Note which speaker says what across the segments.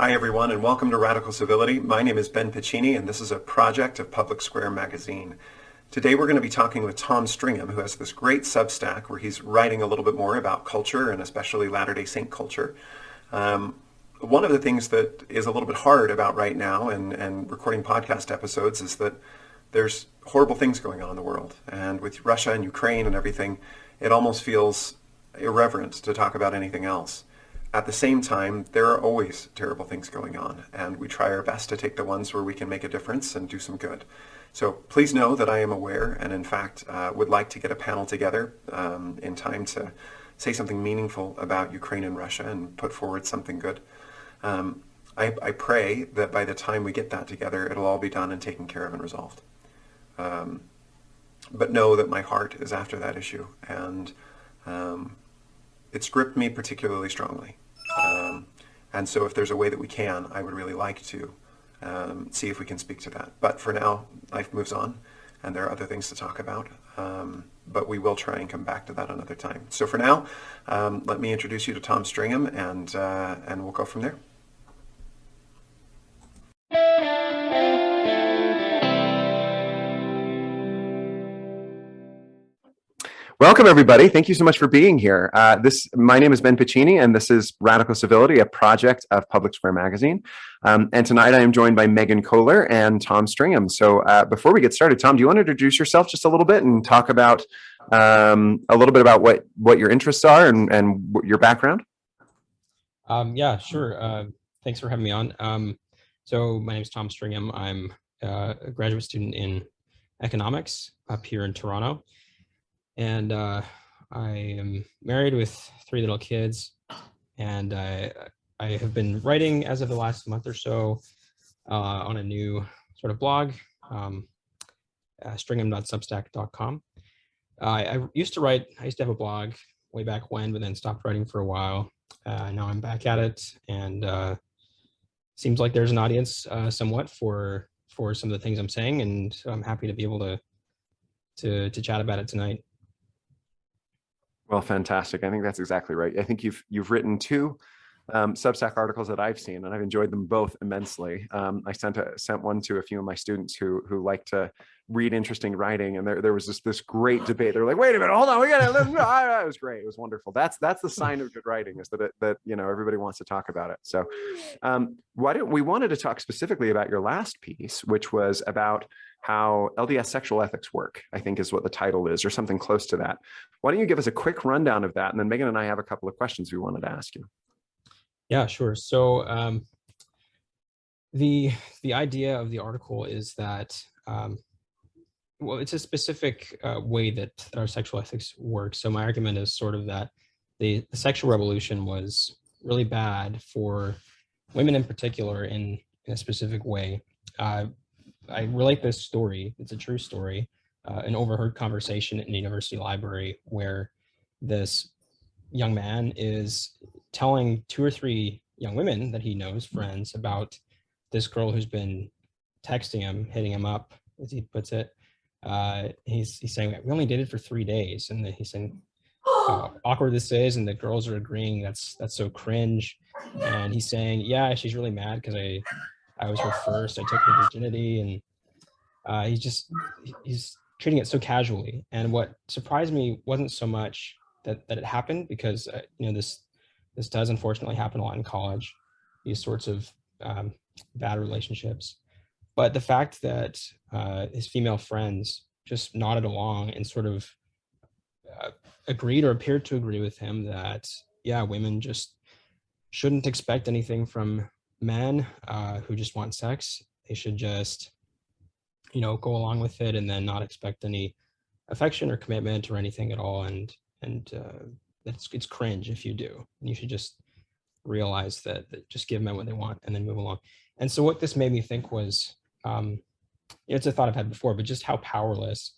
Speaker 1: Hi, everyone, and welcome to Radical Civility. My name is Ben Piccini, and this is a project of Public Square Magazine. Today, we're going to be talking with Tom Stringham, who has this great Substack where he's writing a little bit more about culture and especially Latter-day Saint culture. Um, one of the things that is a little bit hard about right now and, and recording podcast episodes is that there's horrible things going on in the world. And with Russia and Ukraine and everything, it almost feels irreverent to talk about anything else. At the same time, there are always terrible things going on, and we try our best to take the ones where we can make a difference and do some good. So please know that I am aware and in fact uh, would like to get a panel together um, in time to say something meaningful about Ukraine and Russia and put forward something good. Um, I, I, pray that by the time we get that together, it'll all be done and taken care of and resolved. Um, but know that my heart is after that issue, and um, it's gripped me particularly strongly. Um, and so if there's a way that we can, I would really like to um, see if we can speak to that. But for now, life moves on, and there are other things to talk about. Um, but we will try and come back to that another time. So for now, um, let me introduce you to Tom Stringham, and uh, and we'll go from there. Welcome, everybody. Thank you so much for being here. Uh, this, my name is Ben Piccini, and this is Radical Civility, a project of Public Square Magazine. Um, and tonight I am joined by Megan Kohler and Tom Stringham. So uh, before we get started, Tom, do you want to introduce yourself just a little bit and talk about um, a little bit about what, what your interests are and, and your background?
Speaker 2: Um, yeah, sure. Uh, thanks for having me on. Um, so my name is Tom Stringham. I'm uh, a graduate student in economics up here in Toronto and uh, I am married with three little kids, and I I have been writing as of the last month or so uh, on a new sort of blog, um, uh, stringham.substack.com. Uh, I used to write. I used to have a blog way back when, but then stopped writing for a while. Uh, now I'm back at it, and uh, seems like there's an audience uh, somewhat for for some of the things I'm saying, and I'm happy to be able to to to chat about it tonight.
Speaker 1: Well, fantastic. I think that's exactly right. I think you've you've written two um, Substack articles that I've seen, and I've enjoyed them both immensely. Um, I sent a, sent one to a few of my students who who like to read interesting writing, and there there was this this great debate. They're like, "Wait a minute, hold on, we got to." it was great. It was wonderful. That's that's the sign of good writing is that it, that you know everybody wants to talk about it. So, um, why don't we wanted to talk specifically about your last piece, which was about how LDS sexual ethics work, I think is what the title is, or something close to that. Why don't you give us a quick rundown of that? And then Megan and I have a couple of questions we wanted to ask you.
Speaker 2: Yeah, sure. So um, the the idea of the article is that um, well, it's a specific uh, way that, our sexual ethics works. So my argument is sort of that the, the sexual revolution was really bad for women in particular in, in a specific way. Uh, I relate this story. It's a true story. Uh, an overheard conversation in the university library where this young man is telling two or three young women that he knows, friends, about this girl who's been texting him, hitting him up, as he puts it. Uh, he's he's saying we only did it for three days, and he's saying how awkward this is, and the girls are agreeing that's that's so cringe. And he's saying, yeah, she's really mad because I I was her first. I took her virginity, and uh, he's just he's treating it so casually. And what surprised me wasn't so much that that it happened because uh, you know this this does unfortunately happen a lot in college, these sorts of um, bad relationships. But the fact that uh, his female friends just nodded along and sort of uh, agreed or appeared to agree with him that yeah, women just shouldn't expect anything from men uh, who just want sex. They should just, you know, go along with it and then not expect any affection or commitment or anything at all. And and uh, it's it's cringe if you do. And you should just realize that, that just give men what they want and then move along. And so what this made me think was, um, it's a thought I've had before, but just how powerless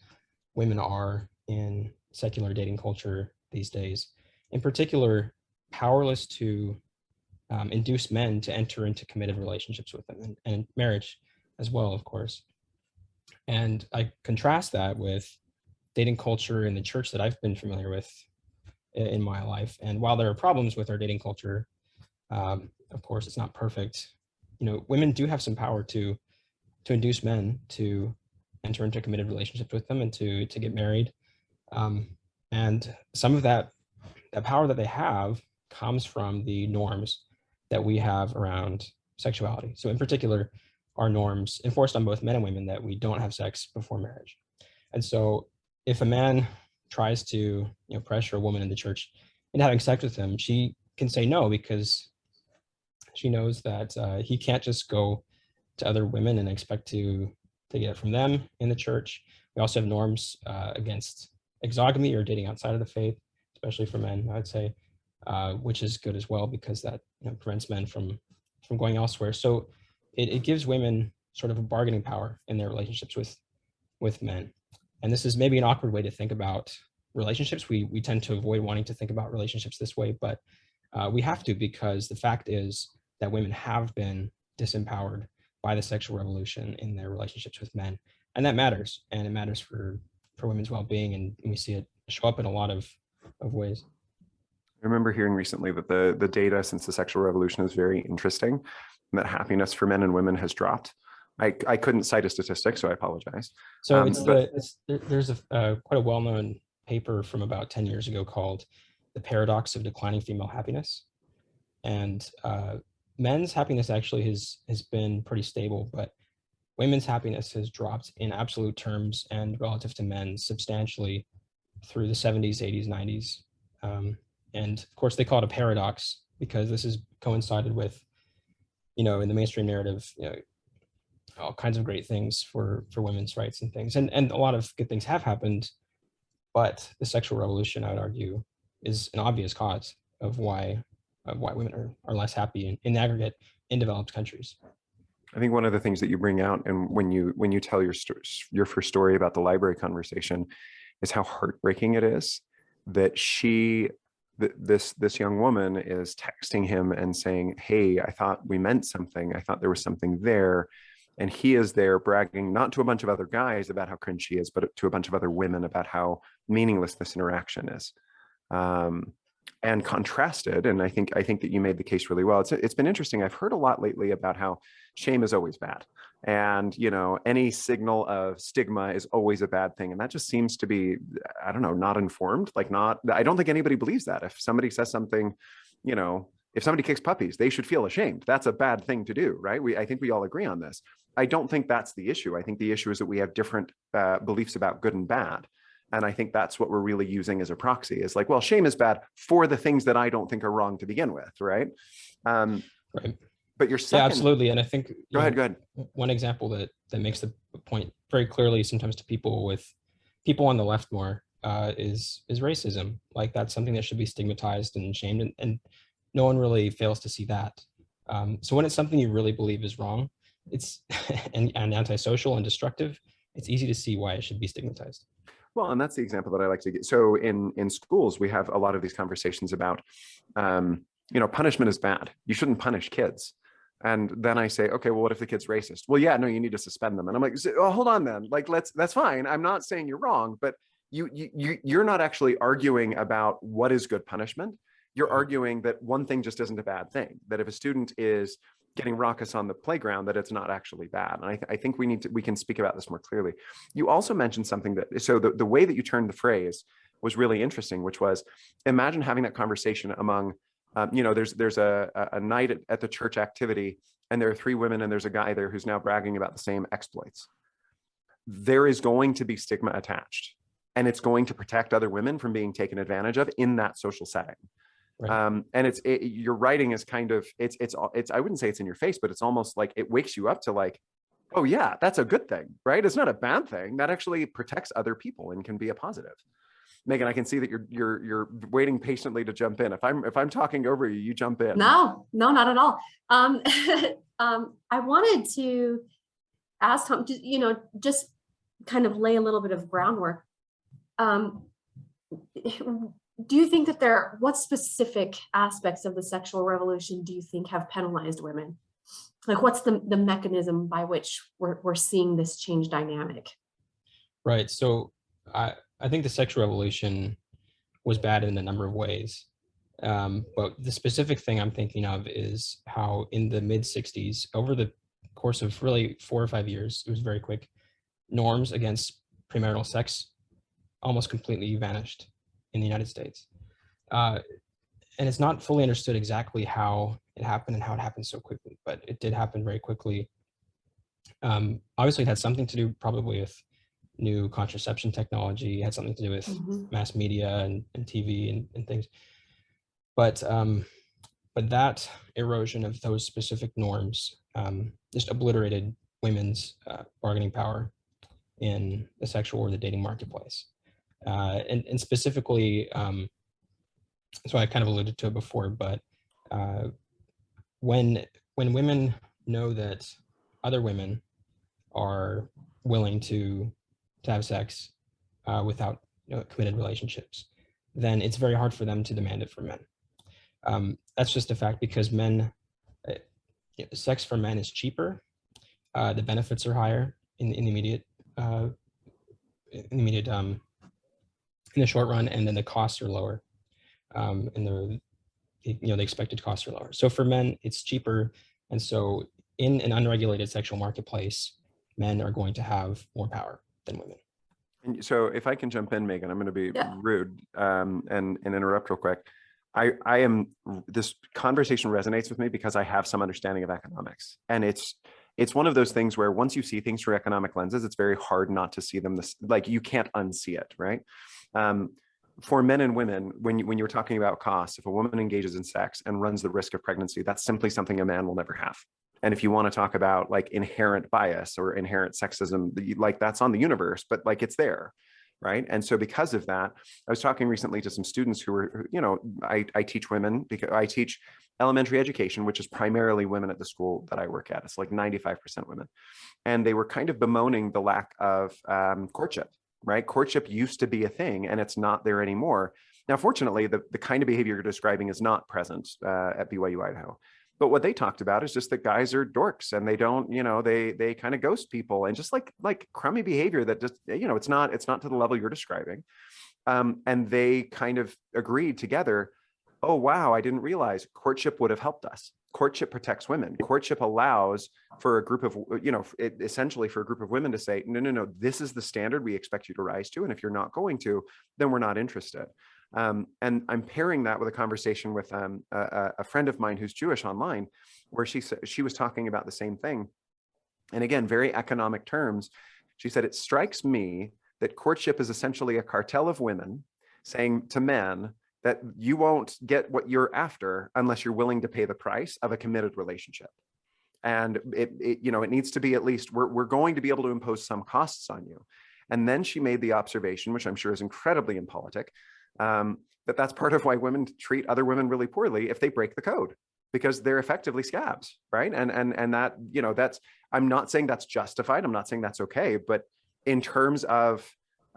Speaker 2: women are in secular dating culture these days. In particular, powerless to um, induce men to enter into committed relationships with them and, and marriage as well, of course. And I contrast that with dating culture in the church that I've been familiar with in my life. And while there are problems with our dating culture, Um, of course, it's not perfect. You know, women do have some power to to induce men to enter into committed relationships with them and to to get married. Um, and some of that that power that they have comes from the norms that we have around sexuality. So in particular, our norms enforced on both men and women that we don't have sex before marriage. And so if a man tries to you know pressure a woman in the church into having sex with him, she can say no because she knows that uh, he can't just go to other women and expect to to get it from them in the church. We also have norms uh, against exogamy or dating outside of the faith, especially for men, I would say, uh, which is good as well because that you know, prevents men from from going elsewhere. So it, it gives women sort of a bargaining power in their relationships with with men. And this is maybe an awkward way to think about relationships. We we tend to avoid wanting to think about relationships this way, but uh, we have to because the fact is that women have been disempowered by the sexual revolution in their relationships with men, and that matters. And it matters for for women's well-being, and we see it show up in a lot of of ways.
Speaker 1: I remember hearing recently that the the data since the sexual revolution is very interesting, and that happiness for men and women has dropped. I, I couldn't cite a statistic, so I apologize.
Speaker 2: So um, it's the it's, there's a uh, quite a well-known paper from about 10 years ago called "The Paradox of Declining Female Happiness," and uh, men's happiness actually has has been pretty stable, but women's happiness has dropped in absolute terms and relative to men's substantially through the 70s, 80s, 90s. Um, and of course, they call it a paradox because this has coincided with, you know, in the mainstream narrative, you know, all kinds of great things for for women's rights and things, and and a lot of good things have happened, but the sexual revolution, I would argue, is an obvious cause of why of why women are, are less happy in, in aggregate in developed countries.
Speaker 1: I think one of the things that you bring out, and when you when you tell your your first story about the library conversation, is how heartbreaking it is that she th- this this young woman is texting him and saying, "Hey, I thought we meant something. I thought there was something there." And he is there bragging not to a bunch of other guys about how cringe she is, but to a bunch of other women about how meaningless this interaction is. Um, and contrasted and i think i think that you made the case really well it's it's been interesting i've heard a lot lately about how shame is always bad and you know any signal of stigma is always a bad thing and that just seems to be i don't know not informed like not i don't think anybody believes that. If somebody says something you know if somebody kicks puppies they should feel ashamed. That's a bad thing to do right? We i think we all agree on this. I don't think that's the issue. I think the issue is that we have different uh, beliefs about good and bad and i think that's what we're really using as a proxy. Is like well shame is bad for the things that i don't think are wrong to begin with right? Um
Speaker 2: right
Speaker 1: but your second
Speaker 2: yeah absolutely and i think
Speaker 1: go ahead know, go ahead
Speaker 2: one example that that makes the point very clearly sometimes to people with people on the left more uh, is is racism like that's something that should be stigmatized and shamed and, and no one really fails to see that um, so when it's something you really believe is wrong it's and, and antisocial and destructive it's easy to see why it should be stigmatized
Speaker 1: well, and that's the example that I like to get. So in in schools, we have a lot of these conversations about, um, you know, punishment is bad. You shouldn't punish kids. And then I say, okay, well, what if the kid's racist? Well, yeah, no, you need to suspend them. And I'm like, oh, hold on, then. Like, let's. That's fine. I'm not saying you're wrong, but you you you're not actually arguing about what is good punishment. You're mm-hmm. arguing that one thing just isn't a bad thing. That if a student is getting raucous on the playground that it's not actually bad. And I, th- I, think we need to we can speak about this more clearly. You also mentioned something that so the, the way that you turned the phrase was really interesting, which was imagine having that conversation among um, you know there's there's a, a night at, at the church activity and there are three women and there's a guy there who's now bragging about the same exploits. There is going to be stigma attached and it's going to protect other women from being taken advantage of in that social setting. Right. Um, and it's it, your writing is kind of it's it's it's I wouldn't say it's in your face, but it's almost like it wakes you up to like, oh yeah, that's a good thing, right? It's not a bad thing. That actually protects other people and can be a positive. Megan, I can see that you're you're you're waiting patiently to jump in. If I'm if I'm talking over you, you jump in.
Speaker 3: No, no, not at all. Um, um, I wanted to ask Tom, you know, just kind of lay a little bit of groundwork. Um, do you think that there what specific aspects of the sexual revolution do you think have penalized women like what's the, the mechanism by which we're, we're seeing this change dynamic
Speaker 2: right so i i think the sexual revolution was bad in a number of ways Um, but the specific thing I'm thinking of is how in the mid 60s, over the course of really four or five years, it was very quick, norms against premarital sex almost completely vanished in the United States. Uh, and it's not fully understood exactly how it happened and how it happened so quickly, but it did happen very quickly. Um, obviously, it had something to do probably with new contraception technology, it had something to do with
Speaker 3: Mhm.
Speaker 2: mass media and, and TV and, and things. But um, but that erosion of those specific norms um, just obliterated women's uh, bargaining power in the sexual or the dating marketplace. Uh, and, and specifically, um, so I kind of alluded to it before, but uh, when when women know that other women are willing to to have sex uh, without you know, committed relationships, then it's very hard for them to demand it from men. Um, that's just a fact because men, uh, sex for men is cheaper. Uh, the benefits are higher in, in the immediate, uh, in the immediate, um, in the short run, and then the costs are lower. Um, and the, you know, the expected costs are lower. So for men, it's cheaper. And so in an unregulated sexual marketplace, men are going to have more power than women.
Speaker 1: And so if I can jump in, Megan, I'm going to be
Speaker 3: Yeah.
Speaker 1: rude um, and, and interrupt real quick. I, I am, this conversation resonates with me because I have some understanding of economics. And it's, it's one of those things where once you see things through economic lenses, it's very hard not to see them this, like you can't unsee it, right? Um, for men and women, when you, when you were talking about costs, if a woman engages in sex and runs the risk of pregnancy, that's simply something a man will never have. And if you want to talk about like inherent bias or inherent sexism, like that's on the universe, but like it's there. Right. And so because of that, I was talking recently to some students who were, you know, I, I teach women because I teach elementary education, which is primarily women at the school that I work at. It's like 95% women. And they were kind of bemoaning the lack of um, courtship, right? Courtship used to be a thing and it's not there anymore. Now, fortunately, the, the kind of behavior you're describing is not present uh, at BYU Idaho. But what they talked about is just that guys are dorks and they don't, you know, they they kind of ghost people and just like like crummy behavior that just, you know, it's not it's not to the level you're describing. Um, and they kind of agreed together, oh wow, I didn't realize courtship would have helped us. Courtship protects women. Courtship allows for a group of, you know, it, essentially for a group of women to say, no, no, no, this is the standard we expect you to rise to. And if you're not going to, then we're not interested. Um, and I'm pairing that with a conversation with um, a, a- friend of mine who's Jewish online, where she she was talking about the same thing. And again, very economic terms. She said, It strikes me that courtship is essentially a cartel of women saying to men that you won't get what you're after unless you're willing to pay the price of a committed relationship. And it, it you know, it needs to be at least we're, we're going to be able to impose some costs on you. And then she made the observation, which I'm sure is incredibly impolitic, um, that that's part of why women treat other women really poorly if they break the code because they're effectively scabs right? And and and that you know that's i'm not saying that's justified i'm not saying that's okay but in terms of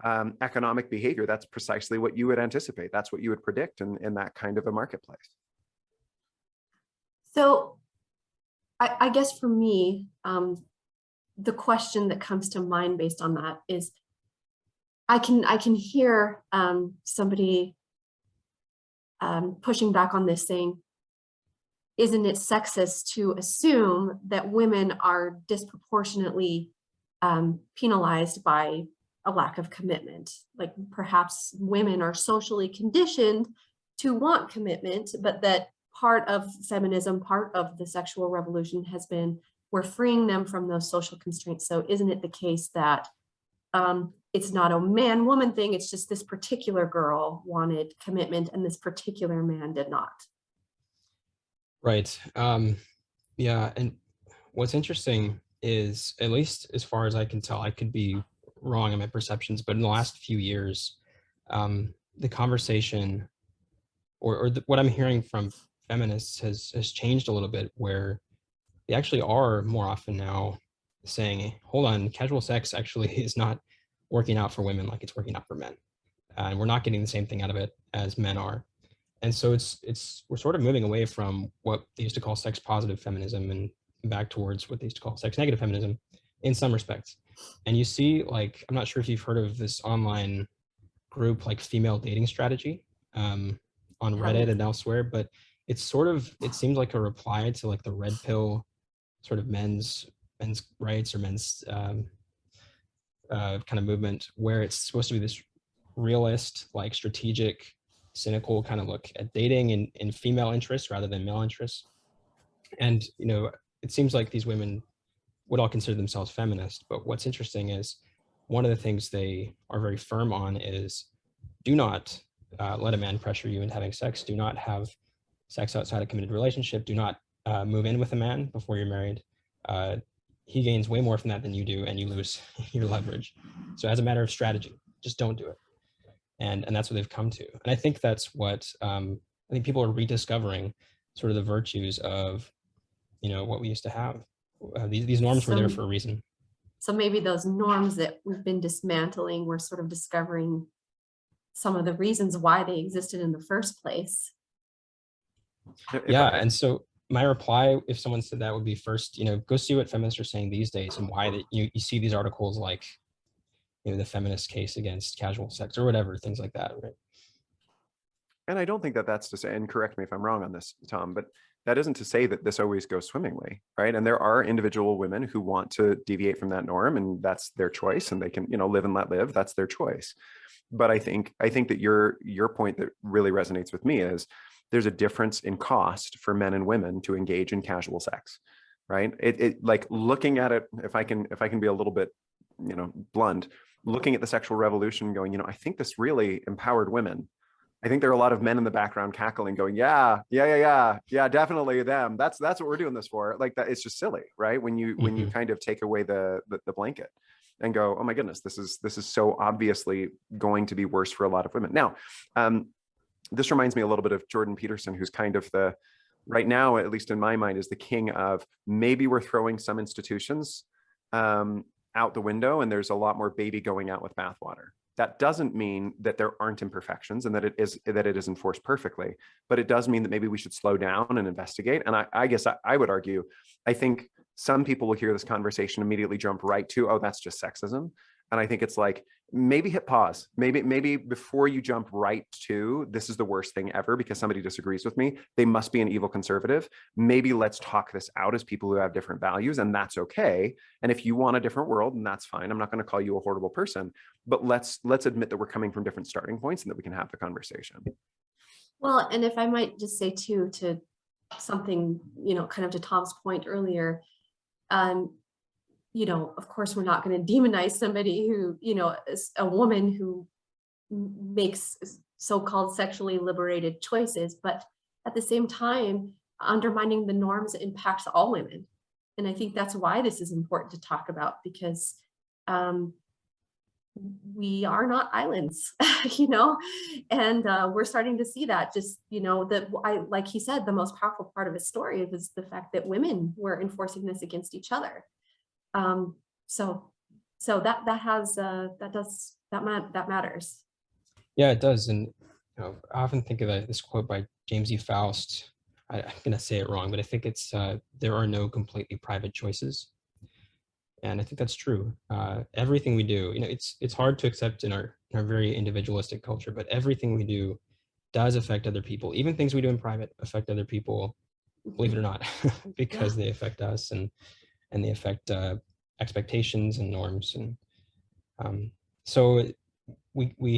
Speaker 1: um, economic behavior that's precisely what you would anticipate that's what you would predict in, in that kind of a marketplace.
Speaker 3: So I, I guess for me, um, the question that comes to mind based on that is I can I can hear um, somebody um, pushing back on this saying, isn't it sexist to assume that women are disproportionately um, penalized by a lack of commitment? Like perhaps women are socially conditioned to want commitment, but that part of feminism, part of the sexual revolution has been we're freeing them from those social constraints. So isn't it the case that um, it's not a man woman thing, it's just this particular girl wanted commitment and this particular man did not?
Speaker 2: Right. Um, yeah. And what's interesting is, at least as far as I can tell, I could be wrong in my perceptions, but in the last few years, um, the conversation or, or the, what I'm hearing from feminists has, has changed a little bit where they actually are more often now saying, hold on, casual sex actually is not working out for women like it's working out for men. And we're not getting the same thing out of it as men are. And so it's it's we're sort of moving away from what they used to call sex positive feminism and back towards what they used to call sex negative feminism in some respects. And you see like i'm not sure if you've heard of this online group like female dating strategy um, on Reddit and elsewhere, but it's sort of it seems like a reply to like the red pill sort of men's men's rights or men's um, uh, kind of movement where it's supposed to be this realist, like strategic, cynical kind of look at dating in, in female interests rather than male interests. And you know, it seems like these women would all consider themselves feminist, but what's interesting is one of the things they are very firm on is do not uh, let a man pressure you into having sex. Do not have sex outside a committed relationship. Do not uh, move in with a man before you're married. Uh, he gains way more from that than you do, and you lose your leverage. So, as a matter of strategy, just don't do it. And and that's what they've come to. And I think that's what um, I think people are rediscovering, sort of the virtues of, you know, what we used to have. Uh, these these norms were there for a reason.
Speaker 3: So maybe those norms that we've been dismantling, we're sort of discovering some of the reasons why they existed in the first place.
Speaker 2: Yeah and so my reply if someone said that would be first you know go see what feminists are saying these days and why that you, you see these articles like you know the feminist case against casual sex or whatever things like that right
Speaker 1: And I don't think that that's to say, and correct me if I'm wrong on this, Tom, but that isn't to say that this always goes swimmingly, right? And there are individual women who want to deviate from that norm, and that's their choice, and they can, you know, live and let live. That's their choice. But I think I think that your your point that really resonates with me is there's a difference in cost for men and women to engage in casual sex, right? It, it like looking at it, if I can if I can be a little bit, you know, blunt, looking at the sexual revolution, going, you know, I think this really empowered women I think there are a lot of men in the background cackling, going, "Yeah, yeah, yeah, yeah, yeah, definitely them. That's that's what we're doing this for." Like that, it's just silly, right? When you when you kind of take away the, the the blanket and go, "Oh my goodness, this is this is so obviously going to be worse for a lot of women." Now, um, this reminds me a little bit of Jordan Peterson, who's kind of the right now, at least in my mind, is the king of maybe we're throwing some institutions um, out the window, and there's a lot more baby going out with bathwater. That doesn't mean that there aren't imperfections and that it is that it is enforced perfectly but it does mean that maybe we should slow down and investigate. And i, I guess I, I would argue i think some people will hear this conversation immediately jump right to oh that's just sexism. And i think it's like maybe hit pause. Maybe maybe before you jump right to this is the worst thing ever because somebody disagrees with me they must be an evil conservative. Maybe let's talk this out as people who have different values and that's okay. And if you want a different world and that's fine. I'm not going to call you a horrible person but let's let's admit that we're coming from different starting points and that we can have the conversation.
Speaker 3: Well, and if I might just say too, to something, you know, kind of to Tom's point earlier, um, you know, of course, we're not going to demonize somebody who, you know, is a woman who makes so-called sexually liberated choices, but at the same time, undermining the norms impacts all women. And I think that's why this is important to talk about because um, we are not islands, you know, and uh, we're starting to see that. Just you know, that I like he said, the most powerful part of his story was the fact that women were enforcing this against each other. Um, so, so that that has uh, that does that ma- that matters.
Speaker 2: yeah it does. And you know i often think of that- this quote by james e. Faust. I, i'm going to say it wrong but i think it's uh, there are no completely private choices. And i think that's true. Uh, everything we do you know it's it's hard to accept in our in our very individualistic culture but everything we do does affect other people. Even things we do in private affect other people believe it or not because they affect us. And and they affect uh, expectations and norms and um, so we we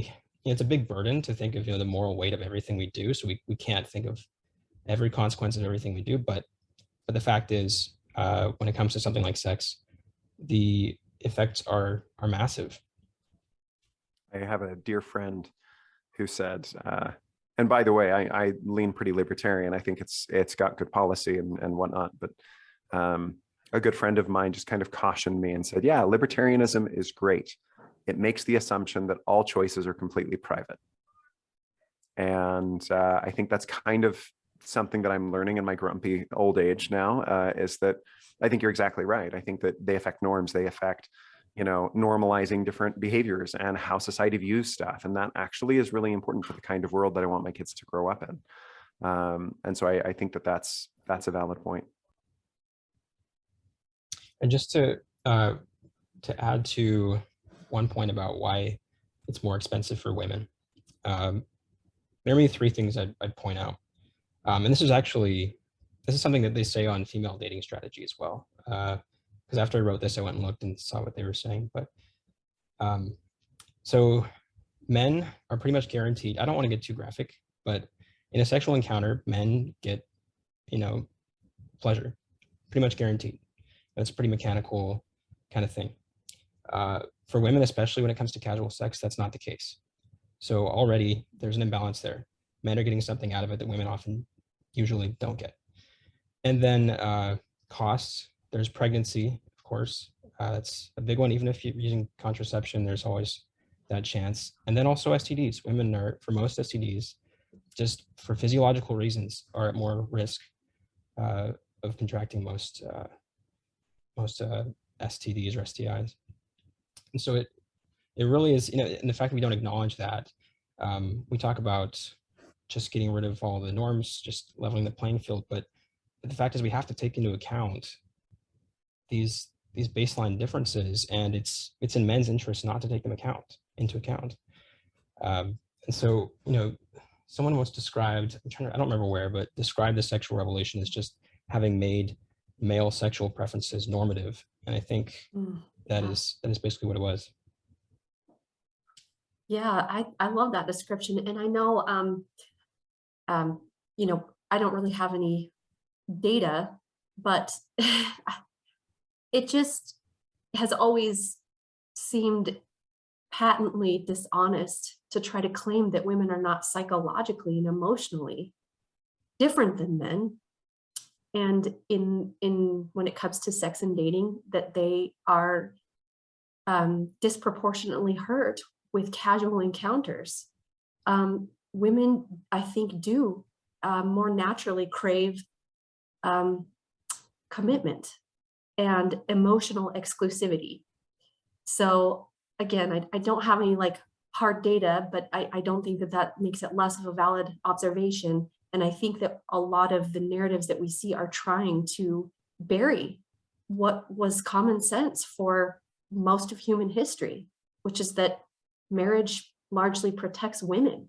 Speaker 2: you know, it's a big burden to think of you know the moral weight of everything we do. So we, we can't think of every consequence of everything we do. But but the fact is uh, when it comes to something like sex the effects are are massive.
Speaker 1: I have a dear friend who said uh, and by the way I, I lean pretty libertarian. I think it's it's got good policy and, and whatnot but um, a good friend of mine just kind of cautioned me and said yeah libertarianism is great. It makes the assumption that all choices are completely private. And uh, i think that's kind of something that i'm learning in my grumpy old age now uh, is that i think you're exactly right. I think that they affect norms. They affect you know normalizing different behaviors and how society views stuff. And that actually is really important for the kind of world that i want my kids to grow up in. Um, and so I, I think that that's that's a valid point
Speaker 2: and just to uh, to add to one point about why it's more expensive for women um, there are maybe three things I'd, I'd point out. Um, and this is actually, this is something that they say on female dating strategy as well. Because after I wrote this, I went and looked and saw what they were saying. But um, so men are pretty much guaranteed. I don't want to get too graphic, but in a sexual encounter, men get, you know, pleasure, pretty much guaranteed. That's pretty mechanical kind of thing. Uh, for women, especially when it comes to casual sex, that's not the case. So already there's an imbalance there. Men are getting something out of it that women often usually don't get. And then uh, costs, there's pregnancy, of course. Uh, that's a big one. Even if you're using contraception, there's always that chance. And then also STDs. Women are, for most STDs, just for physiological reasons, are at more risk uh, of contracting most uh, most uh, STDs or STIs. And so it it really is, you know, and the fact that we don't acknowledge that, um, we talk about just getting rid of all the norms, just leveling the playing field. But the fact is, we have to take into account these these baseline differences, and it's it's in men's interest not to take them account into account. Um, and so, you know, someone once described, I'm trying to, I don't remember where, but described the sexual revolution as just having made male sexual preferences normative. And I think
Speaker 3: Mm,
Speaker 2: that is that is basically what it was.
Speaker 3: Yeah, I, I love that description. And I know, um, um, you know, I don't really have any data, but it just has always seemed patently dishonest to try to claim that women are not psychologically and emotionally different than men. And in in when it comes to sex and dating, that they are um, disproportionately hurt with casual encounters. Um, women, I think, do uh, more naturally crave um, commitment and emotional exclusivity. So again, I, I don't have any like hard data, but I, I don't think that that makes it less of a valid observation. And I think that a lot of the narratives that we see are trying to bury what was common sense for most of human history, which is that marriage largely protects women.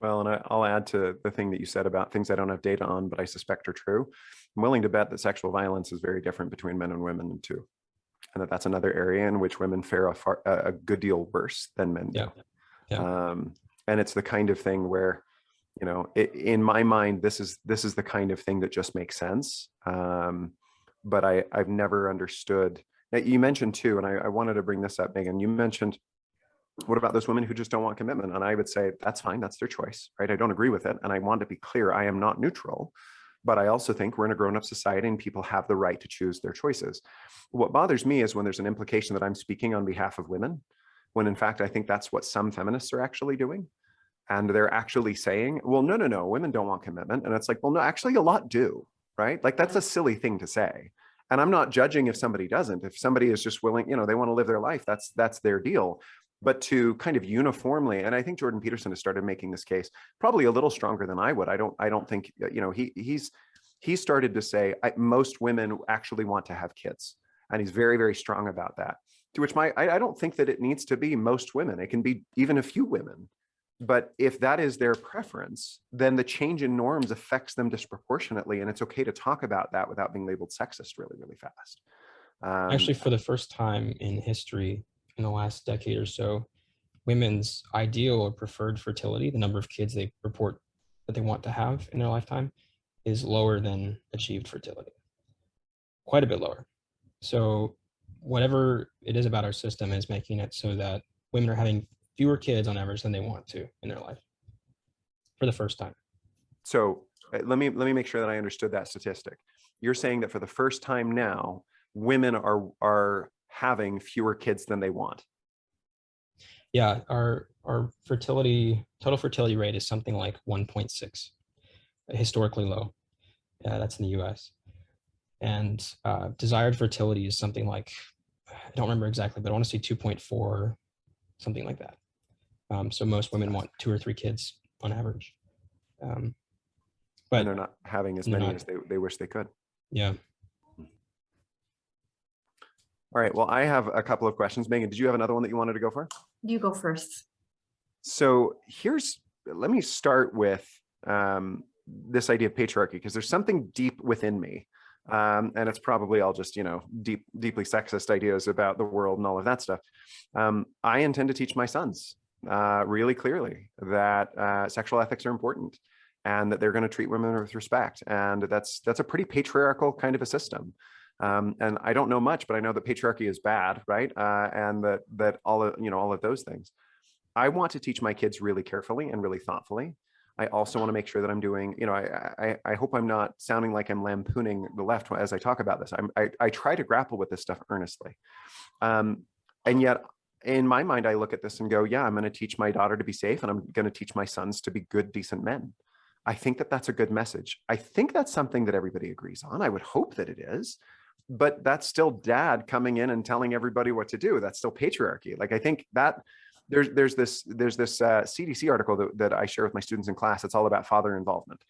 Speaker 1: Well, and I, I'll add to the thing that you said about things I don't have data on, but I suspect are true. I'm willing to bet that sexual violence is very different between men and women too. And that that's another area in which women fare a, far, a a good deal worse than men do.
Speaker 2: Yeah.
Speaker 1: Um, and it's the kind of thing where, you know, i in my mind, this is this is the kind of thing that just makes sense. Um, but I I've never understood. Now, you mentioned too, and I, I wanted to bring this up, Megan. You mentioned what about those women who just don't want commitment? And I would say that's fine, that's their choice, right? I don't agree with it. And I want to be clear, I am not neutral, but I also think we're in a grown-up society and people have the right to choose their choices. What bothers me is when there's an implication that I'm speaking on behalf of women, when in fact I think that's what some feminists are actually doing. And they're actually saying, well, no, no, no, women don't want commitment. And it's like, well, no, actually a lot do, right? Like that's a mm-hmm. silly thing to say. And I'm not judging if somebody doesn't. If somebody is just willing, you know, they want to live their life, that's that's their deal but to kind of uniformly and i think jordan peterson has started making this case probably a little stronger than i would i don't i don't think you know he he's he started to say I, most women actually want to have kids and he's very very strong about that to which my I, I don't think that it needs to be most women it can be even a few women but if that is their preference then the change in norms affects them disproportionately and it's okay to talk about that without being labeled sexist really really fast um,
Speaker 2: Actually, for the first time in history, in the last decade or so, women's ideal or preferred fertility, the number of kids they report that they want to have in their lifetime, is lower than achieved fertility. Quite a bit lower. So, whatever it is about our system is making it so that women are having fewer kids on average than they want to in their life for the first time.
Speaker 1: So uh, let me let me make sure that I understood that statistic. You're saying that for the first time now, women are are having fewer kids than they want.
Speaker 2: Yeah, our our fertility total fertility rate is something like 1.6, historically low. Yeah, that's in the U.S. And uh, desired fertility is something like I don't remember exactly, but I want to say 2.4, something like that. Um, so most women want two or three kids on average. Um, but
Speaker 1: and they're not having as many
Speaker 2: not.
Speaker 1: as they, they wish they could.
Speaker 2: yeah,
Speaker 1: All right. Well, I have a couple of questions. Megan, did you have another one that you wanted to go for?
Speaker 3: You go first.
Speaker 1: So here's let me start with um, this idea of patriarchy because there's something deep within me um, and it's probably all just you know deep deeply sexist ideas about the world and all of that stuff um, i intend to teach my sons uh, really clearly that uh, sexual ethics are important and that they're going to treat women with respect. And that's that's a pretty patriarchal kind of a system. Um, and i don't know much but i know that patriarchy is bad right? Uh, and that that all of you know all of those things. I want to teach my kids really carefully and really thoughtfully. I also want to make sure that I'm doing, you know, I, I, I hope I'm not sounding like I'm lampooning the left as I talk about this. I'm, I, I try to grapple with this stuff earnestly. Um, and yet in my mind, I look at this and go, yeah, I'm going to teach my daughter to be safe and I'm going to teach my sons to be good, decent men. I think that that's a good message. I think that's something that everybody agrees on. I would hope that it is, but that's still dad coming in and telling everybody what to do. That's still patriarchy. Like I think that there's there's this there's this uh, CDC article that, that I share with my students in class. It's all about father involvement,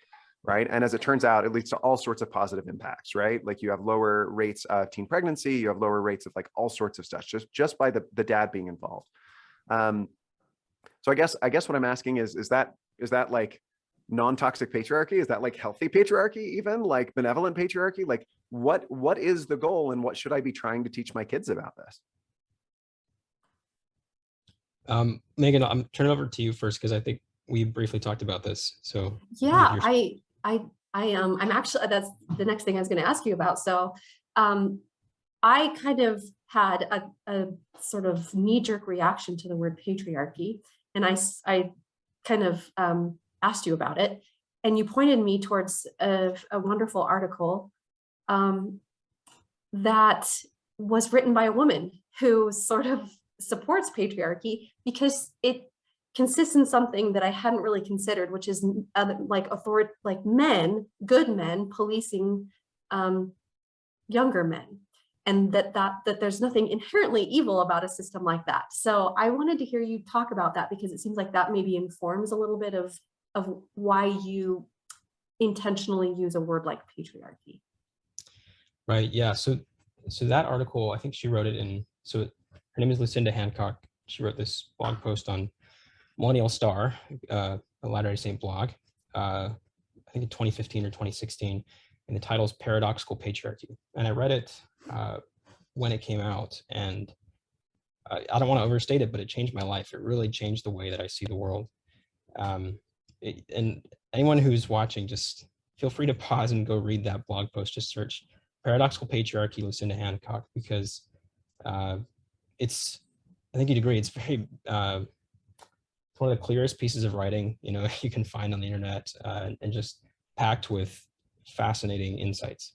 Speaker 1: right? And as it turns out, it leads to all sorts of positive impacts, right? Like you have lower rates of teen pregnancy, you have lower rates of like all sorts of stuff just just by the the dad being involved. Um, so I guess I guess what I'm asking is is that is that like non-toxic patriarchy? Is that like healthy patriarchy, even like benevolent patriarchy? Like what what is the goal and what should I be trying to teach my kids about this?
Speaker 2: Um, Megan, I'm turning over to you first because I think we briefly talked about this. So
Speaker 3: yeah, I I I um I'm actually that's the next thing I was going to ask you about. So um I kind of had a, a sort of knee-jerk reaction to the word patriarchy, and I I kind of um, asked you about it, and you pointed me towards a, a wonderful article um, that was written by a woman who sort of supports patriarchy because it consists in something that I hadn't really considered, which is other, like authority, like men, good men policing um, younger men. And that that that there's nothing inherently evil about a system like that. So i wanted to hear you talk about that because it seems like that maybe informs a little bit of of why you intentionally use a word like patriarchy.
Speaker 2: Right yeah so so that article i think she wrote it in so her name is Lucinda Hancock. She wrote this blog post on Millennial Star, uh, a Latter-day Saint blog, uh, I think in 2015 or 2016, and the title is Paradoxical Patriarchy. And I read it uh, when it came out, and I, I don't want to overstate it, but it changed my life. It really changed the way that I see the world. Um, it, and anyone who's watching, just feel free to pause and go read that blog post. Just search Paradoxical Patriarchy, Lucinda Hancock, because uh, it's I think you'd agree it's very uh, one of the clearest pieces of writing you know you can find on the internet uh, and just packed with fascinating insights.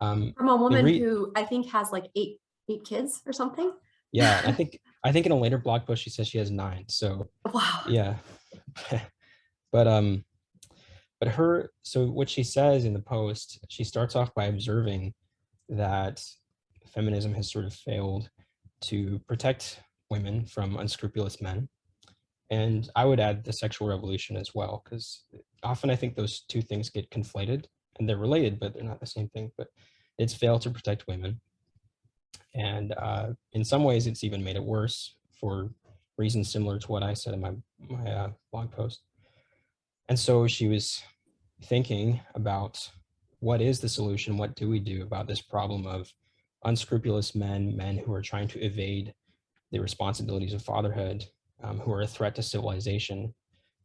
Speaker 3: Um, From a woman who I think has like eight eight kids or something.
Speaker 2: Yeah, I think I think in a later blog post she says she has nine. So
Speaker 3: wow.
Speaker 2: Yeah, but um, but her so what she says in the post she starts off by observing that feminism has sort of failed to protect women from unscrupulous men. And I would add the sexual revolution as well, because often I think those two things get conflated and they're related, but they're not the same thing. But it's failed to protect women. And uh, in some ways, it's even made it worse for reasons similar to what I said in my, my uh, blog post. And so she was thinking about what is the solution? What do we do about this problem of unscrupulous men, men who are trying to evade the responsibilities of fatherhood, um, who are a threat to civilization.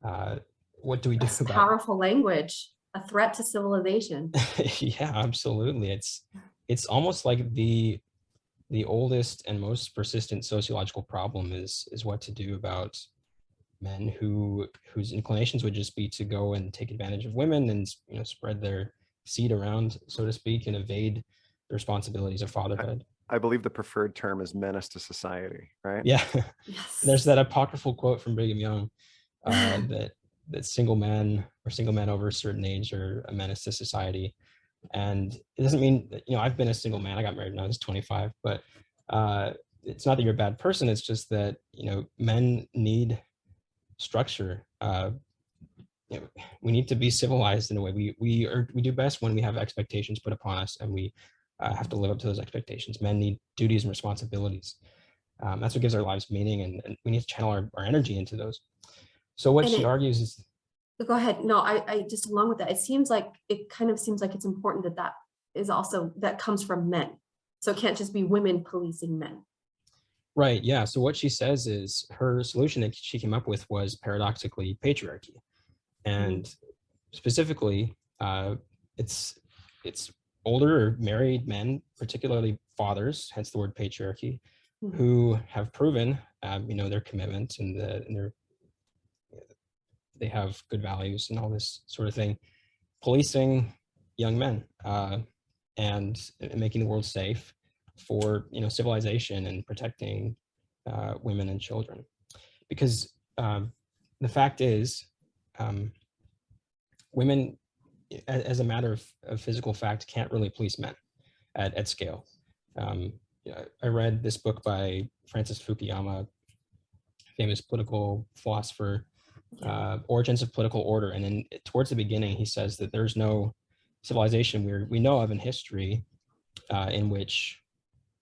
Speaker 2: Uh, what do we
Speaker 3: That's
Speaker 2: do about
Speaker 3: powerful language? A threat to civilization.
Speaker 2: yeah, absolutely. It's it's almost like the the oldest and most persistent sociological problem is is what to do about men who whose inclinations would just be to go and take advantage of women and you know spread their seed around, so to speak, and evade the responsibilities of fatherhood.
Speaker 1: I believe the preferred term is menace to society, right?
Speaker 2: Yeah. Yes. There's that apocryphal quote from Brigham Young uh, that that single men or single men over a certain age are a menace to society. And it doesn't mean that, you know, I've been a single man. I got married when I was 25, but uh, it's not that you're a bad person. It's just that, you know, men need structure. Uh, you know, we need to be civilized in a way. We, we are, we do best when we have expectations put upon us and we uh, have to live up to those expectations. Men need duties and responsibilities. Um, that's what gives our lives meaning, and, and, we need to channel our, our energy into those. So what
Speaker 3: And
Speaker 2: she
Speaker 3: it-
Speaker 2: argues is,
Speaker 3: Go ahead. No, I, I just along with that, it seems like, it kind of seems like it's important that that is also, that comes from men. So it can't just be women policing men.
Speaker 2: right, yeah. So what she says is her solution that she came up with was paradoxically patriarchy. And specifically, uh, it's it's older or married men, particularly fathers, hence the word patriarchy,
Speaker 3: Mhm.
Speaker 2: who have proven, um, you know, their commitment and, the, and their they have good values and all this sort of thing, policing young men uh, and, and making the world safe for you know civilization and protecting uh, women and children, because um, the fact is, um, women, as a matter of, of physical fact, can't really police men at, at scale. Um, I read this book by Francis Fukuyama, famous political philosopher, uh, Origins of Political Order. And then towards the beginning, he says that there's no civilization we we know of in history uh, in which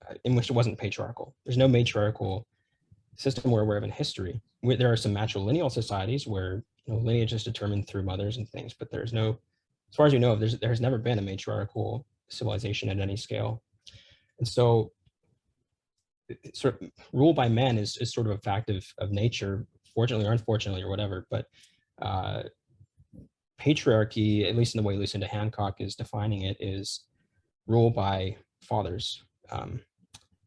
Speaker 2: uh, in which it wasn't patriarchal. There's no matriarchal system we're aware of in history. Where There are some matrilineal societies where you know, lineage is determined through mothers and things, but there's no, as far as you know, there's there's never been a matriarchal civilization at any scale. And so sort of rule by men is, is sort of a fact of, of nature, fortunately or unfortunately or whatever, but uh, patriarchy, at least in the way Lucinda Hancock is defining it, is rule by fathers. Um,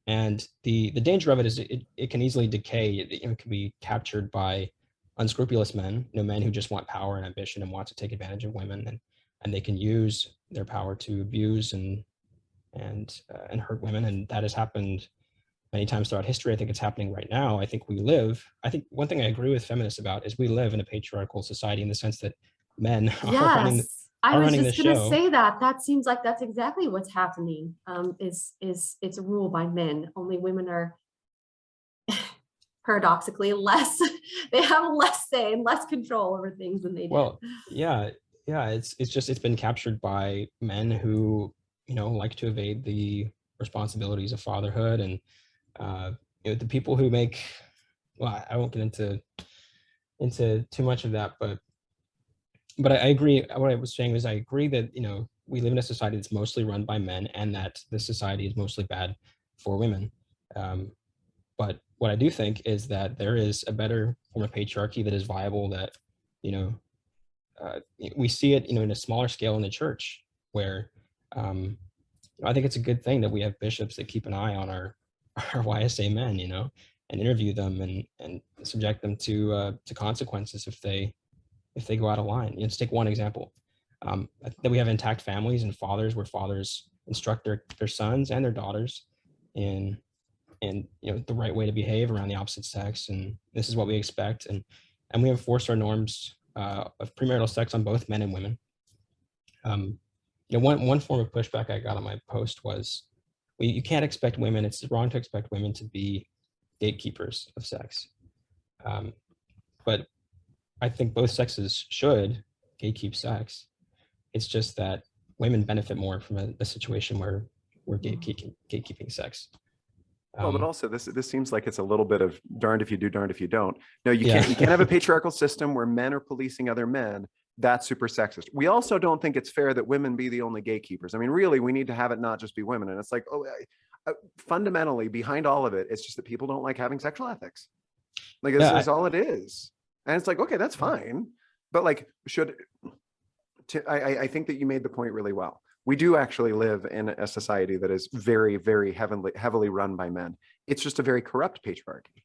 Speaker 2: and the the danger of it is it, it can easily decay. It, it can be captured by unscrupulous men, you know, men who just want power and ambition and want to take advantage of women, and and they can use their power to abuse and and uh, and hurt women, and that has happened many times throughout history. I think it's happening right now. I think we live. I think one thing I agree with feminists about is we live in a patriarchal society in the sense that men are running. the-
Speaker 3: Yes, I was just gonna say that. That seems like that's exactly what's happening. Um, is, is, it's ruled by men. Only women are paradoxically less, they have less say and less control over things than they do.
Speaker 2: Well, yeah, yeah. It's it's just it's been captured by men who you know like to evade the responsibilities of fatherhood and uh, you know the people who make. Well, I- won't get into into too much of that, but but I, I agree. What I was saying was I agree that you know we live in a society that's mostly run by men, and that this society is mostly bad for women. Um, but what I do think is that there is a better form of patriarchy that is viable. That you know uh, we see it, you know, in a smaller scale in the church, where um, I think it's a good thing that we have bishops that keep an eye on our our YSA men, you know, and interview them and and subject them to uh, to consequences if they if they go out of line. You know, let's take one example. Um, that we have intact families and fathers where fathers instruct their their sons and their daughters in in you know the right way to behave around the opposite sex, and this is what we expect, and and we enforce our norms uh, of premarital sex on both men and women. Um, you know, one one form of pushback I got on my post was, well, you can't expect women. It's wrong to expect women to be gatekeepers of sex. Um, but I think both sexes should gatekeep sex. It's just that women benefit more from a, a situation where we're gatekeeping gatekeeping sex.
Speaker 1: Well, but
Speaker 2: Um,
Speaker 1: also this this seems like it's a little bit of darned if you do, darned if you don't. No, you
Speaker 2: Yeah.
Speaker 1: can't you can't have a patriarchal system where men are policing other men. That's super sexist. We also don't think it's fair that women be the only gatekeepers. I mean, really, we need to have it not just be women. And it's like, oh, I- uh, fundamentally behind all of it, it's just that people don't like having sexual ethics. Like this
Speaker 2: Yeah, I-
Speaker 1: is all it is. And it's like, okay, that's fine. But like, should to, I, I- I think that you made the point really well. We do actually live in a society that is very, very heavily, heavily run by men. It's just a very corrupt patriarchy,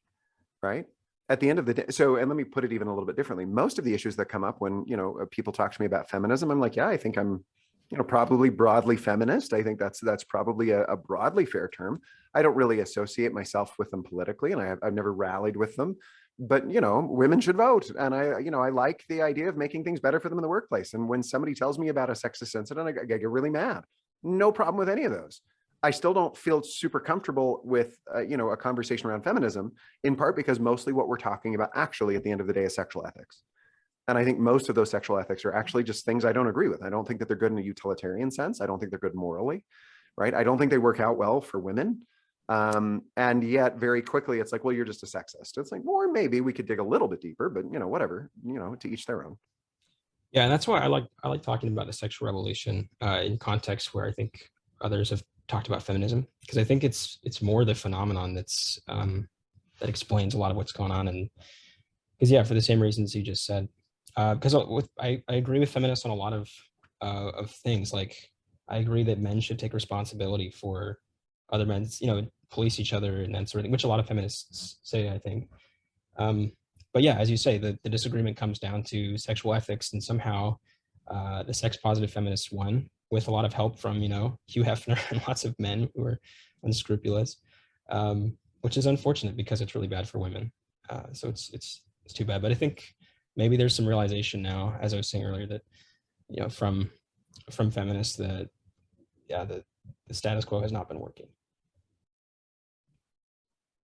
Speaker 1: right? At the end of the day, so and let me put it even a little bit differently. Most of the issues that come up when you know uh, people talk to me about feminism, I'm like, yeah, I think I'm, you know, probably broadly feminist. I think that's that's probably a, a broadly fair term. I don't really associate myself with them politically, and I have, I've never rallied with them but you know women should vote and i you know i like the idea of making things better for them in the workplace and when somebody tells me about a sexist incident i, get- I get really mad. No problem with any of those. I still don't feel super comfortable with uh, you know a conversation around feminism in part because mostly what we're talking about actually at the end of the day is sexual ethics. And i think most of those sexual ethics are actually just things i don't agree with. I don't think that they're good in a utilitarian sense. I don't think they're good morally right? I don't think they work out well for women Um, and yet very quickly it's like, well, you're just a sexist. It's like, or maybe we could dig a little bit deeper, but you know, whatever, you know, to each their own.
Speaker 2: Yeah, and that's why I like I like talking about the sexual revolution uh, in context where I think others have talked about feminism because I think it's it's more the phenomenon that's um, that explains a lot of what's going on and because yeah, for the same reasons you just said. Because uh, with I, I agree with feminists on a lot of uh, of things. Like I agree that men should take responsibility for other men's, you know, police each other and that sort of thing, which a lot of feminists say, I think. Um, but yeah, as you say, the, the disagreement comes down to sexual ethics and somehow uh, the sex positive feminists won with a lot of help from, you know, Hugh Hefner and lots of men who are unscrupulous, um, which is unfortunate because it's really bad for women. Uh, so it's, it's, it's too bad. But I think maybe there's some realization now, as I was saying earlier, that, you know, from, from feminists that, yeah, the, the status quo has not been working.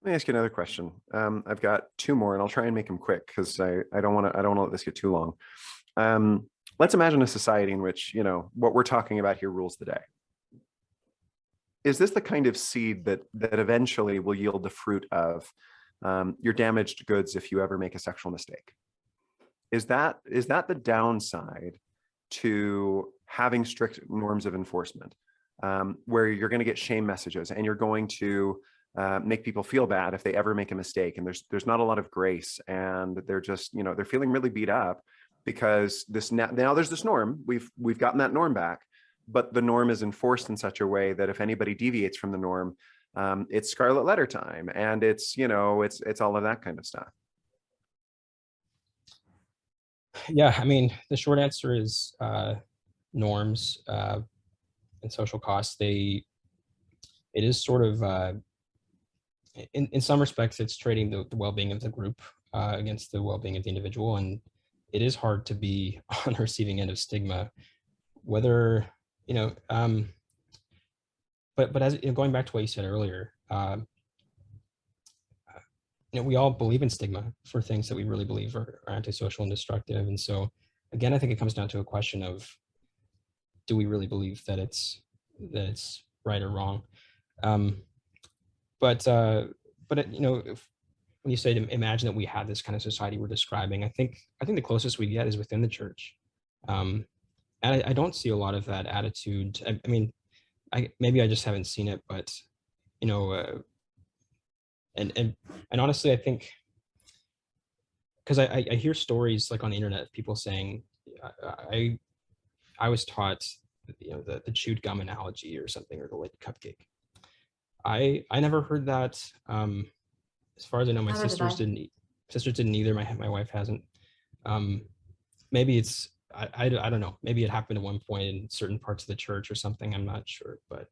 Speaker 1: Let me ask you another question. Um, I've got two more and I'll try and make them quick because I, I don't want to I don't want to let this get too long. Um, let's imagine a society in which, you know, what we're talking about here rules the day. Is this the kind of seed that that eventually will yield the fruit of um, your damaged goods if you ever make a sexual mistake? Is that is that the downside to having strict norms of enforcement um, where you're going to get shame messages and you're going to uh, make people feel bad if they ever make a mistake and there's there's not a lot of grace and they're just you know they're feeling really beat up because this now, now there's this norm we've we've gotten that norm back but the norm is enforced in such a way that if anybody deviates from the norm um, it's scarlet letter time and it's you know it's it's all of that kind of stuff.
Speaker 2: Yeah i mean the short answer is uh, norms uh, and social costs they it is sort of uh, in, in some respects, it's trading the, the well-being of the group uh, against the well-being of the individual. And it is hard to be on the receiving end of stigma, whether, you know, um, but, but as you know, going back to what you said earlier, uh, you know, we all believe in stigma for things that we really believe are, are antisocial and destructive. And so again, I think it comes down to a question of, do we really believe that it's, that it's right or wrong? Um, but uh, but it, you know, if, when you say to imagine that we had this kind of society we're describing, I think I think the closest we get is within the church, um, and I, I don't see a lot of that attitude. I, I, mean, I maybe I just haven't seen it, but you know, uh, and and and honestly, I think because I, I hear stories like on the internet of people saying I I was taught you know the, the chewed gum analogy or something or the lit cupcake I I never heard that. Um, as far as I know, my
Speaker 3: did
Speaker 2: sisters
Speaker 3: I.
Speaker 2: didn't. e- Sisters didn't either. My my wife hasn't. Um, maybe it's I don't know. Maybe it happened at one point in certain parts of the church or something. I'm not sure, but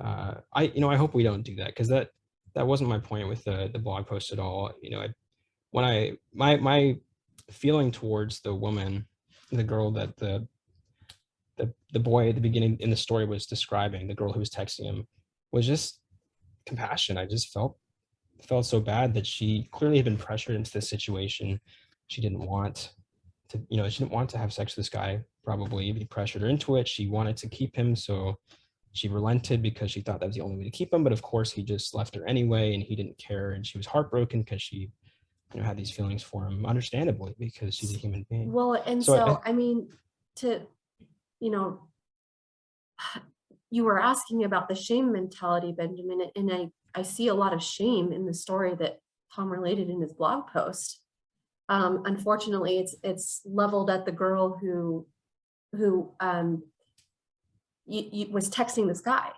Speaker 2: uh, I you know I hope we don't do that because that that wasn't my point with the the blog post at all. You know, I when I my my feeling towards the woman, the girl that the the the boy at the beginning in the story was describing, the girl who was texting him, was just compassion. I just felt felt so bad that she clearly had been pressured into this situation. She didn't want to, you know, she didn't want to have sex with this guy. Probably he pressured her into it. She wanted to keep him, so she relented because she thought that was the only way to keep him. But of course, he just left her anyway, and he didn't care. And she was heartbroken because she, you know, had these feelings for him, understandably, because she's a human being.
Speaker 3: Well, and
Speaker 2: So I-
Speaker 3: so, I mean, to, you know, you were asking about the shame mentality, Benjamin, and I, I see a lot of shame in the story that Tom related in his blog post. Um, unfortunately, it's, it's leveled at the girl who, who, um, was texting this guy.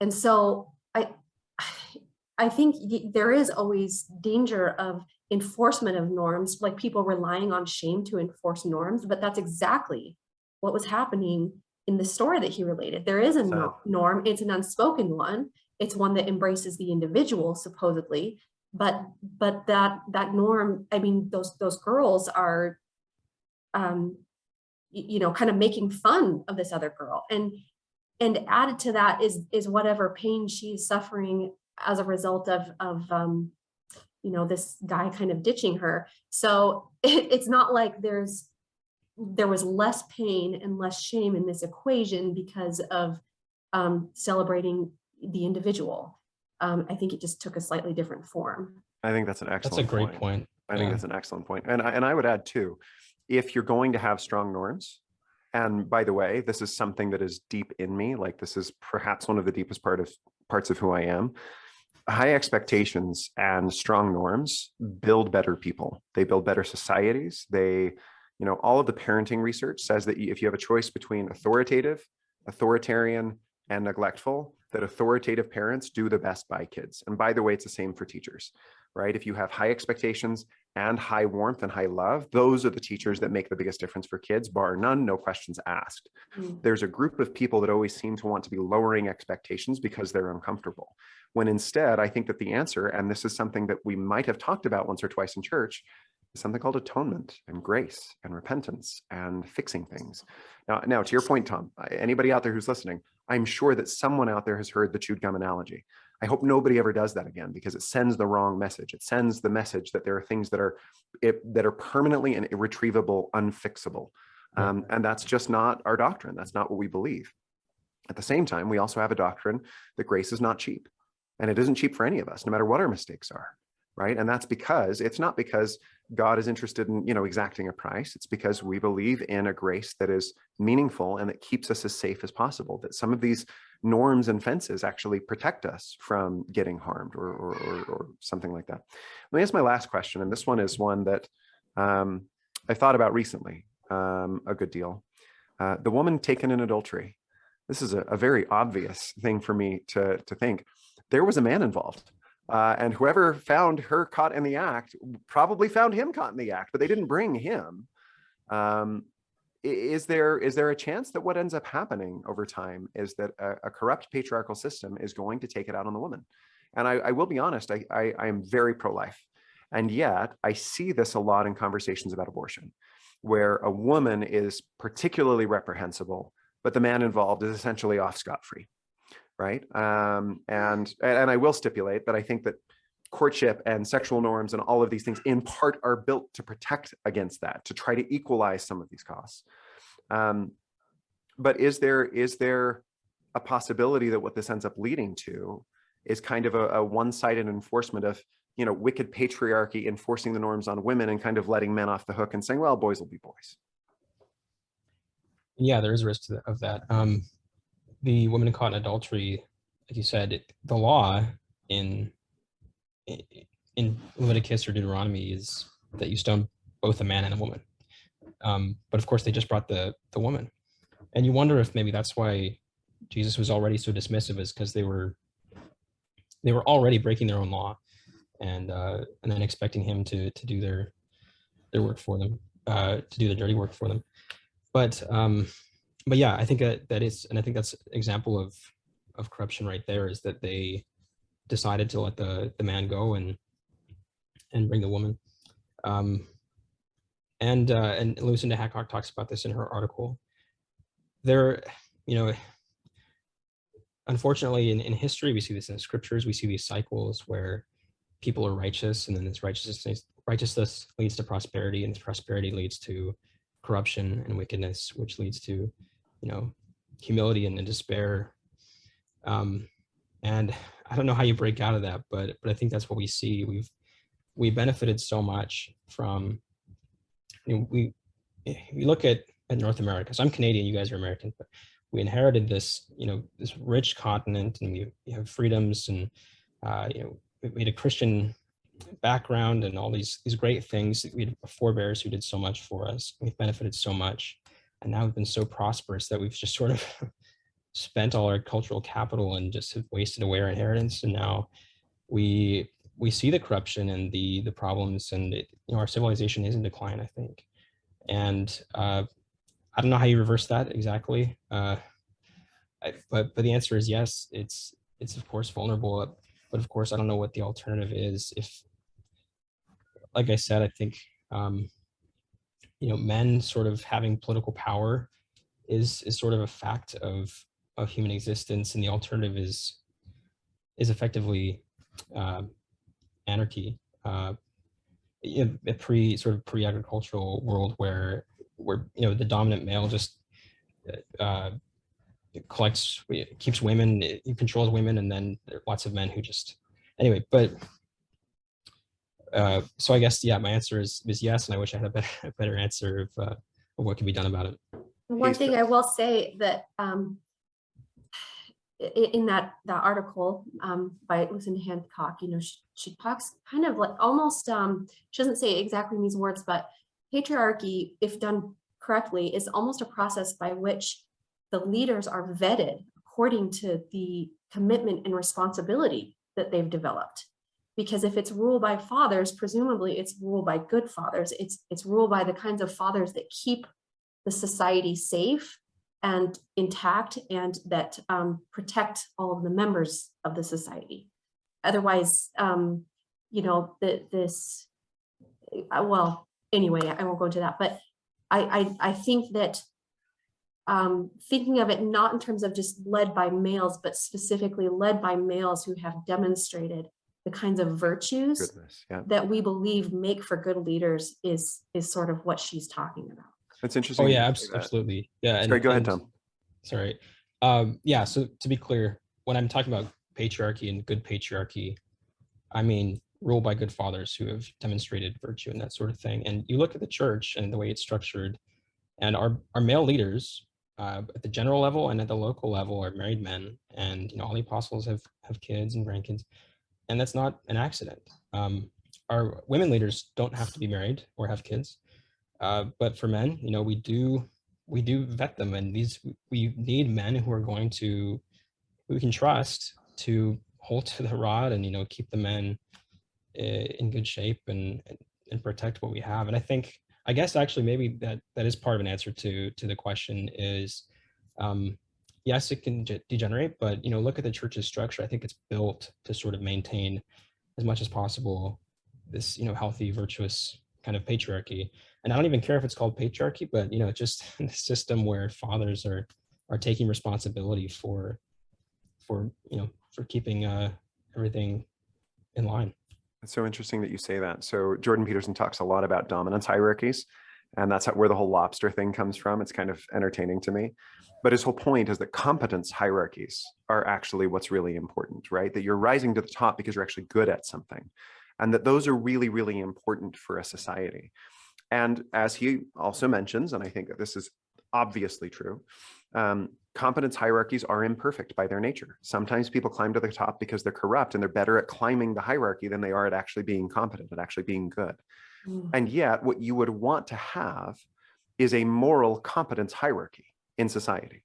Speaker 3: And so I, I think there is always danger of enforcement of norms, like people relying on shame to enforce norms, but that's exactly what was happening in the story that he related. There is a no- norm, it's an unspoken one. It's one that embraces the individual supposedly, but but that that norm, I mean, those those girls are um you know, kind of making fun of this other girl. And and added to that is is whatever pain she's suffering as a result of of um you know this guy kind of ditching her so it, it's not like there's there was less pain and less shame in this equation because of um celebrating the individual Um, I think it just took a slightly different form.
Speaker 1: I think that's an excellent.
Speaker 2: That's a great
Speaker 1: point.
Speaker 2: point.
Speaker 1: I think that's an excellent point. And I, and I would add too, if you're going to have strong norms, and by the way, this is something that is deep in me, like this is perhaps one of the deepest part of parts of who I am. High expectations and strong norms build better people. They build better societies. They, you know, all of the parenting research says that if you have a choice between authoritative, authoritarian, and neglectful, that authoritative parents do the best by kids. And by the way, it's the same for teachers, right? If you have high expectations and high warmth and high love, those are the teachers that make the biggest difference for kids, bar none, no questions asked.
Speaker 3: Mm.
Speaker 1: There's a group of people that always seem to want to be lowering expectations because they're uncomfortable. When instead, I think that the answer, and this is something that we might have talked about once or twice in church, something called atonement and grace and repentance and fixing things. Now, now to your point, Tom, anybody out there who's listening, I'm sure that someone out there has heard the chewed gum analogy. I hope nobody ever does that again because it sends the wrong message. It sends the message that there are things that are it, that are permanently and irretrievable, unfixable. Um, and that's just not our doctrine. That's not what we believe. At the same time, we also have a doctrine that grace is not cheap. And it isn't cheap for any of us, no matter what our mistakes are. Right. And that's because it's not because God is interested in, you know, exacting a price. It's because we believe in a grace that is meaningful and that keeps us as safe as possible. That some of these norms and fences actually protect us from getting harmed or, or, or, or something like that. Let me ask my last question. And this one is one that um, I thought about recently um, a good deal. Uh, the woman taken in adultery. This is a, a very obvious thing for me to, to think. There was a man involved. Uh, and whoever found her caught in the act probably found him caught in the act, but they didn't bring him. Um, is there is there a chance that what ends up happening over time is that a, a corrupt patriarchal system is going to take it out on the woman? And I, I will be honest, I, I, I am very pro-life, and yet I see this a lot in conversations about abortion, where a woman is particularly reprehensible, but the man involved is essentially off scot-free right? Um, and and I will stipulate that I think that courtship and sexual norms and all of these things, in part, are built to protect against that, to try to equalize some of these costs. Um, but is there is there a possibility that what this ends up leading to is kind of a, a one-sided enforcement of you know wicked patriarchy enforcing the norms on women and kind of letting men off the hook and saying, well, boys will be boys.
Speaker 2: Yeah, there is a risk the, of that. Um, the woman caught in adultery, like you said, it, the law in in Leviticus or Deuteronomy is that you stone both a man and a woman. Um, but of course, they just brought the the woman, and you wonder if maybe that's why Jesus was already so dismissive, is because they were they were already breaking their own law, and uh, and then expecting him to to do their their work for them, uh, to do the dirty work for them. But um, but yeah, I think that that is, and I think that's example of of corruption right there is that they decided to let the the man go and and bring the woman. Um, and uh, and Lucinda Hancock talks about this in her article. There, you know, unfortunately, in, in history, we see this in scriptures. We see these cycles where people are righteous, and then this righteousness righteousness leads to prosperity, and prosperity leads to corruption and wickedness, which leads to, you know, humility and, and despair. Um, and I don't know how you break out of that, but but I think that's what we see. We've we benefited so much from. You know, we we look at at North America. So I'm Canadian. You guys are American, but we inherited this you know this rich continent, and we, we have freedoms, and uh, you know we we had a Christian background and all these these great things. We had forebears who did so much for us. We've benefited so much, and now we've been so prosperous that we've just sort of spent all our cultural capital and just have wasted away our inheritance. And now we we see the corruption and the the problems, and it, you know our civilization is in decline. I think, and uh, I don't know how you reverse that exactly. Uh, I, but but the answer is yes. It's it's of course vulnerable but of course i don't know what the alternative is if like i said i think um you know men sort of having political power is is sort of a fact of of human existence and the alternative is is effectively uh, anarchy. Uh a pre sort of pre-agricultural world where where you know the dominant male just uh collects, keeps women, controls women, and then there are lots of men who just, anyway, but uh, so I guess, yeah, my answer is, is yes, and I wish I had a better, a better answer of, uh, of what can be done about it.
Speaker 3: One
Speaker 1: He's
Speaker 3: thing I will say that um, i- i- in that that article um, by it was Hancock, you know, she, she talks kind of like almost um, she doesn't say exactly these words, but patriarchy, if done correctly, is almost a process by which the leaders are vetted according to the commitment and responsibility that they've developed. Because if it's ruled by fathers, presumably it's ruled by good fathers. It's it's ruled by the kinds of fathers that keep the society safe and intact and that um, protect all of the members of the society. Otherwise, um, you know, the, this, uh, well, anyway, I won't go into that, but I, I, I think that um, thinking of it not in terms of just led by males, but specifically led by males who have demonstrated the kinds of virtues
Speaker 1: Goodness, yeah.
Speaker 3: that we believe make for good leaders is, is sort of what she's talking about.
Speaker 1: That's interesting.
Speaker 2: Oh, yeah, abs- absolutely. Yeah. and-
Speaker 1: Sorry, go ahead,
Speaker 2: and-
Speaker 1: Tom.
Speaker 2: Sorry. Um, yeah, so to be clear, when I'm talking about patriarchy and good patriarchy, I mean ruled by good fathers who have demonstrated virtue and that sort of thing. And you look at the church and the way it's structured, and our our male leaders uh, at the general level and at the local level are married men, and you know all the apostles have have kids and grandkids, and that's not an accident. Um, our women leaders don't have to be married or have kids, uh, but for men, you know, we do we do vet them, and these we need men who are going to we can trust to hold to the rod and you know keep the men uh, in good shape and and- and protect what we have. And I think I guess actually maybe that that is part of an answer to to the question is um, yes it can ge- degenerate but you know look at the church's structure. I think it's built to sort of maintain as much as possible this you know healthy virtuous kind of patriarchy. And i don't even care if it's called patriarchy but you know just the system where fathers are are taking responsibility for for you know for keeping uh everything in line.
Speaker 1: It's so interesting that you say that. So Jordan Peterson talks a lot about dominance hierarchies, and that's how, where the whole lobster thing comes from. It's kind of entertaining to me. But his whole point is that competence hierarchies are actually what's really important, right? That you're rising to the top because you're actually good at something. And that those are really, really important for a society. And as he also mentions, and I think that this is obviously true, um, competence hierarchies are imperfect by their nature. Sometimes people climb to the top because they're corrupt and they're better at climbing the hierarchy than they are at actually being competent, at actually being good. And yet, what you would want to have is a moral competence hierarchy in society.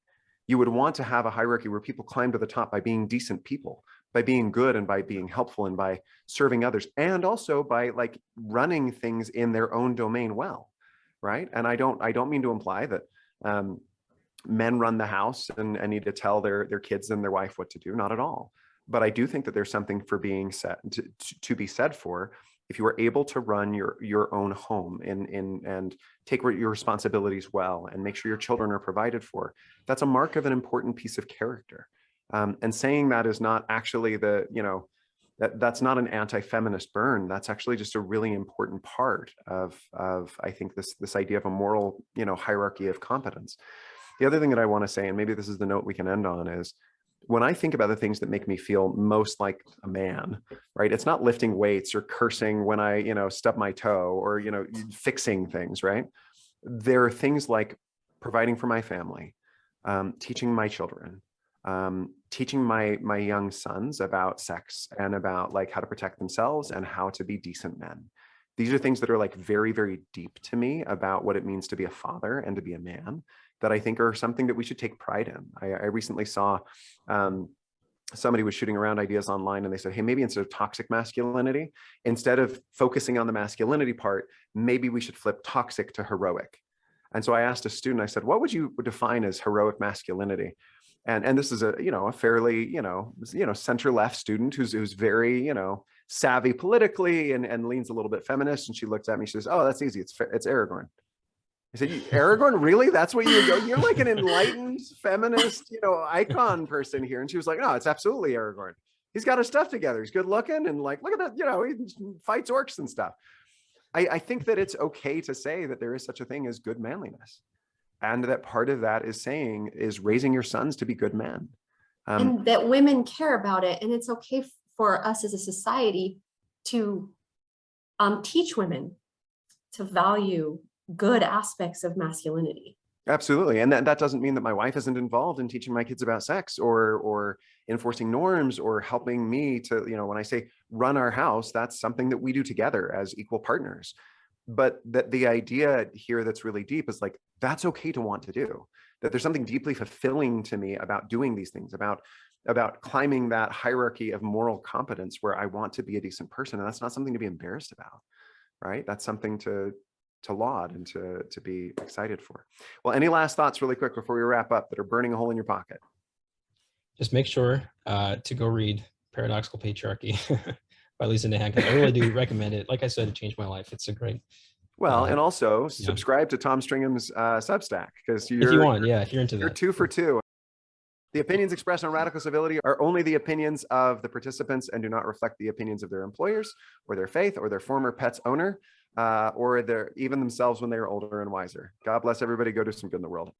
Speaker 1: You would want to have a hierarchy where people climb to the top by being decent people, by being good and by being helpful and by serving others, and also by like running things in their own domain well, right? And I don't, I don't mean to imply that um, men run the house and, and need to tell their their kids and their wife what to do. Not at all. But I do think that there's something for being said to, to be said for if you are able to run your your own home in in and take your responsibilities well and make sure your children are provided for. That's a mark of an important piece of character. Um, and saying that is not actually the you know that that's not an anti-feminist burn. That's actually just a really important part of of I think this this idea of a moral you know hierarchy of competence. The other thing that I want to say, and maybe this is the note we can end on, is when I think about the things that make me feel most like a man, right? It's not lifting weights or cursing when I, you know, stub my toe or, you know, fixing things, right? There are things like providing for my family, um, teaching my children, um, teaching my my young sons about sex and about like how to protect themselves and how to be decent men. These are things that are like very, very deep to me about what it means to be a father and to be a man that I think are something that we should take pride in. I, I recently saw um, somebody was shooting around ideas online and they said, hey, maybe instead of toxic masculinity, instead of focusing on the masculinity part, maybe we should flip toxic to heroic. And so I asked a student, I said, what would you define as heroic masculinity? And, and this is a you know a fairly you know you know center left student who's who's very you know savvy politically and, and leans a little bit feminist and she looked at me she says oh that's easy it's it's Aragorn I said, "You- Aragorn, really? That's what you go? You're like an enlightened feminist, you know, icon person here. And she was like, no, it's absolutely Aragorn. He's got his stuff together. He's good looking and like, look at that, you know, he fights orcs and stuff. I, I think that it's okay to say that there is such a thing as good manliness. and that part of that is saying is raising your sons to be good men. Um,
Speaker 3: and that women care about it and it's okay for us as a society to um, teach women to value good aspects of masculinity
Speaker 1: Absolutely. And that, that doesn't mean that my wife isn't involved in teaching my kids about sex or or enforcing norms or helping me to, you know, when I say run our house, that's something that we do together as equal partners. But that the idea here that's really deep is like that's okay to want to do. That there's something deeply fulfilling to me about doing these things, about about climbing that hierarchy of moral competence where I want to be a decent person. And that's not something to be embarrassed about. Right. That's something to to laud and to to be excited for. Well, any last thoughts really quick before we wrap up that are burning a hole in your pocket?
Speaker 2: Just make sure uh, to go read Paradoxical Patriarchy by Lisa Nahan. 'cause I really do recommend it. Like I said, it changed my life. It's a great.
Speaker 1: Well,
Speaker 2: Uh,
Speaker 1: and also
Speaker 2: yeah.
Speaker 1: subscribe to Tom Stringham's uh, Substack because you're
Speaker 2: If you want, yeah, if you're into that.
Speaker 1: you're
Speaker 2: that.
Speaker 1: two for two. The opinions expressed on Radical Civility are only the opinions of the participants and do not reflect the opinions of their employers or their faith or their former pet's owner uh, or their even themselves when they are older and wiser. God bless everybody. Go do some good in the world.